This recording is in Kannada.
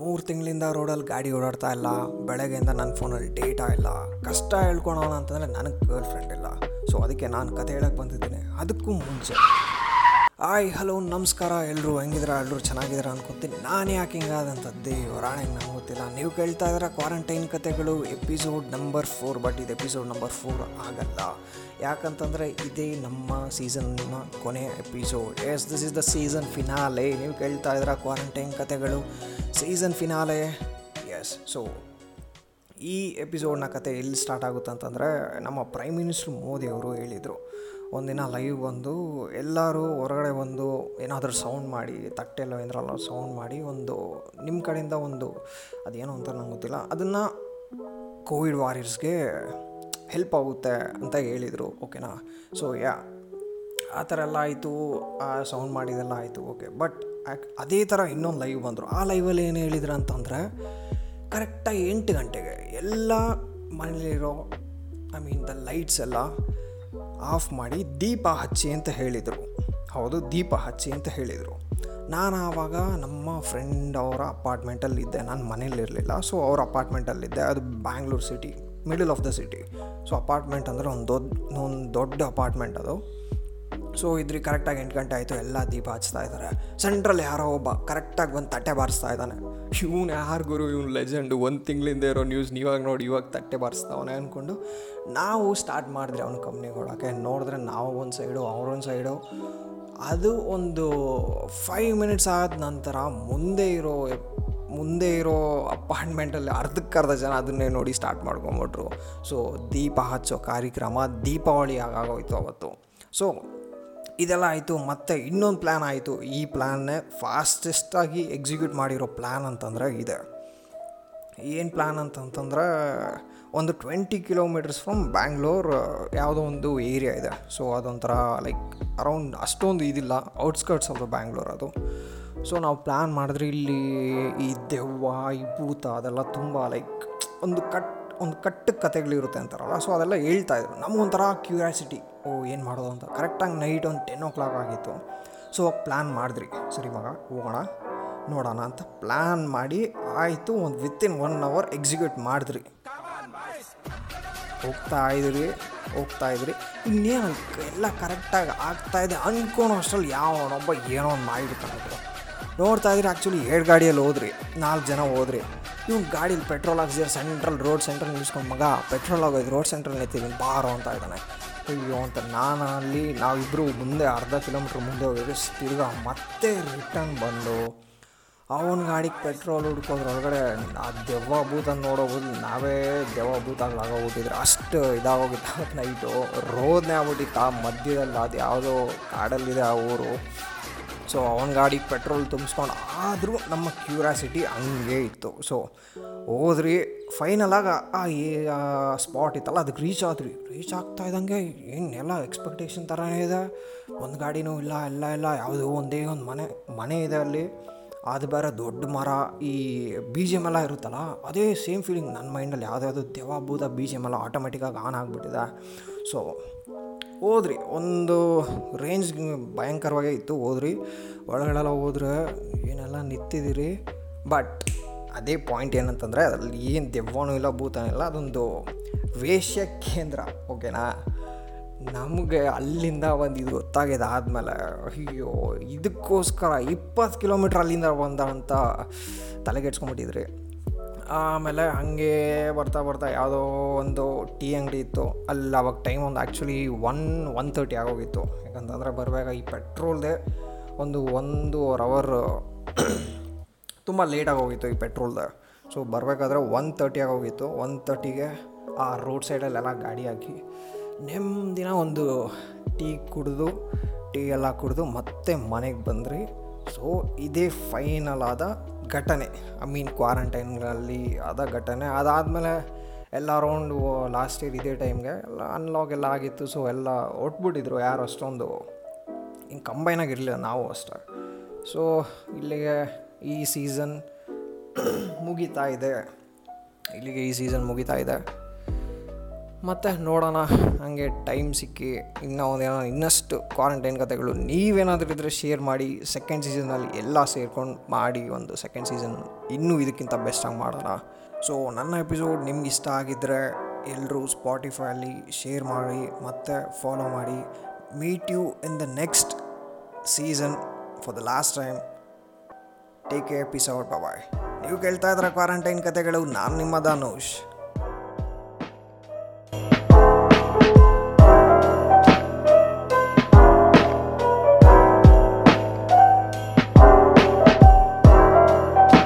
ಮೂರು ತಿಂಗಳಿಂದ ರೋಡಲ್ಲಿ ಗಾಡಿ ಓಡಾಡ್ತಾ ಇಲ್ಲ. ಬೆಳಗ್ಗೆಯಿಂದ ನನ್ನ ಫೋನಲ್ಲಿ ಡೇಟಾ ಇಲ್ಲ. ಕಷ್ಟ ಹೇಳ್ಕೊಳೋಣ ಅಂತಂದರೆ ನನಗೆ ಗರ್ಲ್ ಫ್ರೆಂಡ್ ಇಲ್ಲ. ಸೊ ಅದಕ್ಕೆ ನಾನು ಕತೆ ಹೇಳಕ್ಕೆ ಬಂದಿದ್ದೀನಿ. ಅದಕ್ಕೂ ಮುಂಚೆ. ಆಯ್ ಹಲೋ, ನಮಸ್ಕಾರ. ಎಲ್ಲರೂ ಹೆಂಗಿದ್ರ ಎಲ್ಲರೂ ಚೆನ್ನಾಗಿದ್ದೀರ ಅನ್ಕೋತೀನಿ. ನಾನು ಯಾಕೆ ಹಿಂಗಾದಂಥ ದೇವರಾಣೆ, ನಂಗೆ ಗೊತ್ತಿಲ್ಲ. ನೀವು ಕೇಳ್ತಾ ಇದ್ರೆ ಕ್ವಾರಂಟೈನ್ ಕತೆಗಳು ಎಪಿಸೋಡ್ ನಂಬರ್ ಫೋರ್ ಬಟ್ ಇದು ಎಪಿಸೋಡ್ ನಂಬರ್ ಫೋರ್ ಆಗಲ್ಲ. ಯಾಕಂತಂದರೆ ಇದೇ ನಮ್ಮ ಸೀಸನ್ನ ಕೊನೆಯ episode yes this is the season finale ನೀವು ಕೇಳ್ತಾ ಇದ್ರೆ ಕ್ವಾರಂಟೈನ್ ಕತೆಗಳು ಸೀಸನ್ ಫಿನಾಲೆ ಎಸ್ ಸೊ ಈ ಎಪಿಸೋಡ್ನ ಕತೆ ಎಲ್ಲಿ ಸ್ಟಾರ್ಟ್ ಆಗುತ್ತೆ ಅಂತಂದರೆ, ನಮ್ಮ ಪ್ರೈಮ್ ಮಿನಿಸ್ಟರ್ ಮೋದಿ ಅವರು ಹೇಳಿದರು. ಒಂದಿನ ಲೈವ್ ಬಂದು ಎಲ್ಲರೂ ಹೊರಗಡೆ ಬಂದು ಏನಾದರೂ ಸೌಂಡ್ ಮಾಡಿ ತಟ್ಟೆಲ್ಲ ಏನಾರಲ್ಲ ಸೌಂಡ್ ಮಾಡಿ ಒಂದು ನಿಮ್ಮ ಕಡೆಯಿಂದ ಒಂದು ಅದೇನು ಅಂತ ನಂಗೆ ಗೊತ್ತಿಲ್ಲ, ಅದನ್ನು ಕೋವಿಡ್ ವಾರಿಯರ್ಸ್ಗೆ ಹೆಲ್ಪ್ ಆಗುತ್ತೆ ಅಂತ ಹೇಳಿದರು ಓಕೆನಾ ಸೊ ಯಾ ಆ ಥರ ಎಲ್ಲ ಆಯಿತು, ಆ ಸೌಂಡ್ ಮಾಡಿದೆಲ್ಲ ಆಯಿತು ಓಕೆ ಬಟ್ ಅದೇ ಥರ ಇನ್ನೊಂದು ಲೈವ್ ಬಂದರು. ಆ ಲೈವಲ್ಲಿ ಏನು ಹೇಳಿದ್ರು ಅಂತಂದರೆ ಕರೆಕ್ಟಾಗಿ ಎಂಟು ಗಂಟೆಗೆ ಎಲ್ಲ ಮನೇಲಿರೋ ಐ ಮೀನ್ ದ ಲೈಟ್ಸ್ ಎಲ್ಲ ಆಫ್ ಮಾಡಿ ದೀಪ ಹಚ್ಚಿ ಅಂತ ಹೇಳಿದರು. ಹೌದು, ದೀಪ ಹಚ್ಚಿ ಅಂತ ಹೇಳಿದರು. ನಾನು ಆವಾಗ ನಮ್ಮ ಫ್ರೆಂಡ್ ಅವರ ಅಪಾರ್ಟ್ಮೆಂಟಲ್ಲಿದ್ದೆ ನಾನು ಮನೇಲಿರಲಿಲ್ಲ ಸೊ ಅವ್ರ ಅಪಾರ್ಟ್ಮೆಂಟಲ್ಲಿದ್ದೆ ಅದು Bangalore city middle of the city so apartment ಅಂದರೆ ಒಂದು ದೊಡ್ಡ ಒಂದು ದೊಡ್ಡ ಅಪಾರ್ಟ್ಮೆಂಟ್ ಅದು. ಸೊ ಇದ್ರಿ ಕರೆಕ್ಟಾಗಿ ಎಂಟು ಗಂಟೆ ಆಯಿತು, ಎಲ್ಲ ದೀಪ ಹಚ್ತಾ ಇದ್ದಾರೆ ಸೆಂಟ್ರಲ್ಲಿ ಯಾರೋ ಒಬ್ಬ ಕರೆಕ್ಟಾಗಿ ಬಂದು ತಟ್ಟೆ ಬಾರಿಸ್ತಾ ಇದ್ದಾನೆ ಇವನು ಯಾರು ಗುರು, ಇವ್ನು ಲೆಜೆಂಡು ಒಂದು ತಿಂಗಳಿಂದ ಇರೋ ನ್ಯೂಸ್ ನೀವಾಗ ನೋಡಿ, ಇವಾಗ ತಟ್ಟೆ ಬಾರಿಸ್ತಾವನೆ ಅಂದ್ಕೊಂಡು ನಾವು ಸ್ಟಾರ್ಟ್ ಮಾಡಿದ್ರೆ ಅವ್ನ ಕಂಪ್ನಿಗೆ ಹೊಡೋಕ್ಕೆ ನೋಡಿದ್ರೆ ನಾವು ಒಂದು ಸೈಡು ಅವ್ರೊಂದು ಸೈಡು ಅದು ಒಂದು ಫೈವ್ ಮಿನಿಟ್ಸ್ ಆದ ನಂತರ ಮುಂದೆ ಇರೋ ಮುಂದೆ ಇರೋ ಅಪಾರ್ಟ್ಮೆಂಟಲ್ಲಿ ಅರ್ಧಕ್ಕರ್ಧ ಜನ ಅದನ್ನೇ ನೋಡಿ ಸ್ಟಾರ್ಟ್ ಮಾಡ್ಕೊಂಬಿಟ್ರು. ಸೊ ದೀಪ ಹಚ್ಚೋ ಕಾರ್ಯಕ್ರಮ ದೀಪಾವಳಿ ಆಗೋಯ್ತು ಅವತ್ತು. ಸೊ ಇದೆಲ್ಲ ಆಯಿತು, ಮತ್ತು ಇನ್ನೊಂದು ಪ್ಲ್ಯಾನ್ ಆಯಿತು. ಈ ಪ್ಲ್ಯಾನ್ನೇ ಫಾಸ್ಟೆಸ್ಟಾಗಿ ಎಕ್ಸಿಕ್ಯೂಟ್ ಮಾಡಿರೋ ಪ್ಲ್ಯಾನ್ ಅಂತಂದರೆ ಇದೆ. ಏನು ಪ್ಲ್ಯಾನ್ ಅಂತಂತಂದ್ರೆ, ಒಂದು ಟ್ವೆಂಟಿ ಕಿಲೋಮೀಟರ್ಸ್ ಫ್ರಮ್ ಬ್ಯಾಂಗ್ಳೂರ್ ಯಾವುದೋ ಒಂದು ಏರಿಯಾ ಇದೆ. ಸೊ ಅದೊಂಥರ ಲೈಕ್ ಅರೌಂಡ್ ಅಷ್ಟೊಂದು ಇದಿಲ್ಲ ಔಟ್ಸ್ಕರ್ಟ್ಸ್ ಆಫ್ ಬ್ಯಾಂಗ್ಳೂರ್ ಅದು. ಸೊ ನಾವು ಪ್ಲ್ಯಾನ್ ಮಾಡಿದ್ರೆ ಇಲ್ಲಿ ಈ ದೆವ್ವ, ಈ ಭೂತ, ಅದೆಲ್ಲ ತುಂಬ ಲೈಕ್ ಒಂದು ಕಟ್, ಒಂದು ಕಟ್ಟು ಕಥೆಗಳಿರುತ್ತೆ ಅಂತಾರಲ್ಲ. ಸೊ ಅದೆಲ್ಲ ಹೇಳ್ತಾ ಇದ್ರು. ನಮಗೊಂಥರ ಕ್ಯೂರಿಯಾಸಿಟಿ ಓ, ಏನು ಮಾಡೋದು ಅಂತ. ಕರೆಕ್ಟಾಗಿ ನೈಟ್ ಒಂದು ಟೆನ್ ಓ ಕ್ಲಾಕ್ ಆಗಿತ್ತು. ಸೊ ಪ್ಲ್ಯಾನ್ ಮಾಡಿದ್ರಿ. ಸರಿ ಮಗ ಹೋಗೋಣ, ನೋಡೋಣ ಅಂತ ಪ್ಲ್ಯಾನ್ ಮಾಡಿ ಆಯಿತು, ಒಂದು ವಿತಿನ್ ಒನ್ ಅವರ್ ಎಕ್ಸಿಕ್ಯೂಟ್ ಮಾಡಿದ್ರಿ. ಹೋಗ್ತಾ ಇದ್ರಿ ಹೋಗ್ತಾ ಇದ್ರಿ. ಇನ್ನೇನು ಎಲ್ಲ ಕರೆಕ್ಟಾಗಿ ಆಗ್ತಾಯಿದೆ ಅನ್ಕೊಳೋ ಅಷ್ಟರಲ್ಲಿ ಒಬ್ಬ ಏನೋ ಒಂದು ಮಾಡಿರ್ತಾನೆ ನೋಡ್ತಾ ಇದ್ರಿ ಆ್ಯಕ್ಚುಲಿ ಎರಡು ಗಾಡಿಯಲ್ಲಿ ಹೋದ್ರಿ, ನಾಲ್ಕು ಜನ ಹೋದ್ರಿ. ಇವ್ನು ಗಾಡೀಲಿ ಪೆಟ್ರೋಲ್ ಹಾಕ್ಸಿದ್ರೆ ಸೆಂಟ್ರಲ್ ರೋಡ್ ಸೆಂಟ್ರಲ್ಲಿ ನಿಲ್ಸ್ಕೊಂಡು ಮಗ ಪೆಟ್ರೋಲ್ ರೋಡ್ ಸೆಂಟ್ರಲ್ಲಿ ನಿಂತಿದ್ದೀನಿ ಬಾರೋ ಅಂತ ಇದ್ದಾನೆ. ಅಯ್ಯೋ ಅಂತ ನಾನು ಅಲ್ಲಿ ನಾವಿಬ್ಬರು ಮುಂದೆ ಅರ್ಧ ಕಿಲೋಮೀಟ್ರ್ ಮುಂದೆ ಹೋಗಿದ್ರೆ ತಿರ್ಗಾ ಮತ್ತೆ ರಿಟರ್ನ್ ಬಂದು ಅವನ ಗಾಡಿಗೆ ಪೆಟ್ರೋಲ್ ಹುಡ್ಕೋದ್ರೊಳಗಡೆ ಆ ದೆವ್ವ ಭೂತ ನೋಡೋಬೋದು ನಾವೇ ದೆವ್ವ ಭೂತಾಗ್ಲಾಗೋಗ್ಬಿಟ್ಟಿದ್ರೆ ಅಷ್ಟು ಇದಾಗೋಗಿತ್ತು ನೈಟು. ರೋದನೆ ಆಗ್ಬಿಟ್ಟಿತ್ತು. ಆ ಮಧ್ಯದಲ್ಲಿ ಅದು ಯಾವುದೋ ಕಾಡಲ್ಲಿದೆ ಆ ಊರು. ಸೊ ಅವನ ಗಾಡಿ ಪೆಟ್ರೋಲ್ ತುಂಬಿಸ್ಕೊಂಡು ಆದರೂ ನಮ್ಮ ಕ್ಯೂರಾಸಿಟಿ ಹಂಗೆ ಇತ್ತು. ಸೊ ಹೋದ್ರಿ ಫೈನಲಾಗಿ ಆ ಸ್ಪಾಟ್ ಇತ್ತಲ್ಲ ಅದಕ್ಕೆ ರೀಚ್ ಆದ್ರಿ. ರೀಚ್ ಆಗ್ತಾ ಇದ್ದಂಗೆ ಏನೆಲ್ಲ ಎಕ್ಸ್ಪೆಕ್ಟೇಷನ್ ಥರನೇ ಇದೆ. ಒಂದು ಗಾಡಿನೂ ಇಲ್ಲ, ಎಲ್ಲ ಇಲ್ಲ, ಯಾವುದೋ ಒಂದೇ ಒಂದು ಮನೆ ಮನೆ ಇದೆ ಅಲ್ಲಿ. ಅದು ಬೇರೆ ದೊಡ್ಡ ಮರ, ಈ ಬಿ ಜಿ ಎಂ ಎಲ್ಲ ಇರುತ್ತಲ್ಲ, ಅದೇ ಸೇಮ್ ಫೀಲಿಂಗ್ ನನ್ನ ಮೈಂಡಲ್ಲಿ ಯಾವುದ್ಯಾವುದು ದೇವಾಭೂತ ಭೂತ ಬಿ ಜಿ ಎಂ ಎಲ್ಲ ಆನ್ ಆಗಿಬಿಟ್ಟಿದೆ. ಸೊ ಹೋದ್ರಿ. ಒಂದು ರೇಂಜ್ ಭಯಂಕರವಾಗೇ ಇತ್ತು, ಹೋದ್ರಿ. ಒಳಗಡೆಲ್ಲ ಹೋದ್ರೆ ಏನೆಲ್ಲ ನಿಂತಿದ್ದೀರಿ? ಬಟ್ ಅದೇ ಪಾಯಿಂಟ್ ಏನಂತಂದರೆ ಅದರಲ್ಲಿ ಏನು ದೆವ್ವನೂ ಇಲ್ಲ, ಭೂತನೂ ಇಲ್ಲ, ಅದೊಂದು ವೇಶ್ಯ ಕೇಂದ್ರ ಓಕೆನಾ ನಮಗೆ ಅಲ್ಲಿಂದ ಒಂದು ಇದು ಗೊತ್ತಾಗಿದೆ, ಆದಮೇಲೆ ಅಯ್ಯೋ, ಇದಕ್ಕೋಸ್ಕರ ಇಪ್ಪತ್ತು ಕಿಲೋಮೀಟ್ರ್ ಅಲ್ಲಿಂದ ಬಂದ ಅಂತ ತಲೆಗೆಡ್ಸ್ಕೊಂಬಿಟ್ಟಿದ್ರಿ ಆಮೇಲೆ ಹಾಗೆ ಬರ್ತಾ ಬರ್ತಾ ಯಾವುದೋ ಒಂದು ಟೀ ಅಂಗಡಿ ಇತ್ತು. ಅಲ್ಲಿ ಅವಾಗ ಟೈಮ್ ಒಂದು ಆ್ಯಕ್ಚುಲಿ ಒನ್ ಒನ್ ತರ್ಟಿ ಆಗೋಗಿತ್ತು. ಯಾಕಂತಂದರೆ ಬರುವಾಗ ಈ ಪೆಟ್ರೋಲ್ದೇ ಒಂದು ಒಂದೂವರೆ ಅವರ್ ತುಂಬ ಲೇಟ್ ಆಗೋಗಿತ್ತು ಈ ಪೆಟ್ರೋಲ್ದೆ. ಸೊ ಬರಬೇಕಾದ್ರೆ ಒನ್ ತರ್ಟಿ ಆಗೋಗಿತ್ತು ಒನ್ ತರ್ಟಿಗೆ ಆ ರೋಡ್ ಸೈಡಲ್ಲೆಲ್ಲ ಗಾಡಿ ಹಾಕಿ ನೆಮ್ಮದಿನ ಒಂದು ಟೀ ಕುಡಿದು, ಟೀ ಎಲ್ಲ ಕುಡಿದು ಮತ್ತೆ ಮನೆಗೆ ಬಂದ್ರಿ. ಸೊ ಇದೇ ಫೈನಲ್ ಆದ ಘಟನೆ ಐ ಮೀನ್ ಕ್ವಾರಂಟೈನ್ಗಳಲ್ಲಿ ಆದ ಘಟನೆ. ಅದಾದಮೇಲೆ ಎಲ್ಲ ಅರೌಂಡ್ ಲಾಸ್ಟ್ ಇಯರ್ ಇದೇ ಟೈಮ್ಗೆ ಎಲ್ಲ ಅನ್ಲಾಗ್ ಎಲ್ಲ ಆಗಿತ್ತು. ಸೊ ಎಲ್ಲ ಒಟ್ಬಿಟ್ಟಿದ್ರು ಯಾರು ಅಷ್ಟೊಂದು. ಹಿಂಗೆ ಕಂಬೈನಾಗಿರಲಿಲ್ಲ ನಾವು ಅಷ್ಟೇ. ಸೊ ಇಲ್ಲಿಗೆ ಈ ಸೀಸನ್ ಮುಗೀತಾ ಇದೆ. ಇಲ್ಲಿಗೆ ಈ ಸೀಸನ್ ಮುಗೀತಾ ಇದೆ. ಮತ್ತು ನೋಡೋಣ, ಹಾಗೆ ಟೈಮ್ ಸಿಕ್ಕಿ ಇನ್ನೂ ಒಂದೇನೋ ಇನ್ನಷ್ಟು ಕ್ವಾರಂಟೈನ್ ಕಥೆಗಳು ನೀವೇನಾದರೂ ಇದ್ದರೆ ಶೇರ್ ಮಾಡಿ ಸೆಕೆಂಡ್ ಸೀಸನಲ್ಲಿ ಎಲ್ಲ ಸೇರ್ಕೊಂಡು ಮಾಡಿ ಒಂದು ಸೆಕೆಂಡ್ ಸೀಸನ್ ಇನ್ನೂ ಇದಕ್ಕಿಂತ ಬೆಸ್ಟಾಗಿ ಮಾಡೋಣ. ಸೊ ನನ್ನ ಎಪಿಸೋಡ್ ನಿಮ್ಗೆ ಇಷ್ಟ ಆಗಿದ್ದರೆ ಎಲ್ಲರೂ ಸ್ಪಾಟಿಫೈಯಲ್ಲಿ ಶೇರ್ ಮಾಡಿ, ಮತ್ತು ಫಾಲೋ ಮಾಡಿ. Meet you in the next season for the last time take episode bye ನೀವು ಕೇಳ್ತಾ ಇದ್ರೆ ಕ್ವಾರಂಟೈನ್ ಕತೆಗಳು ನಾನು ನಿಮ್ಮ ಧನುಷ್.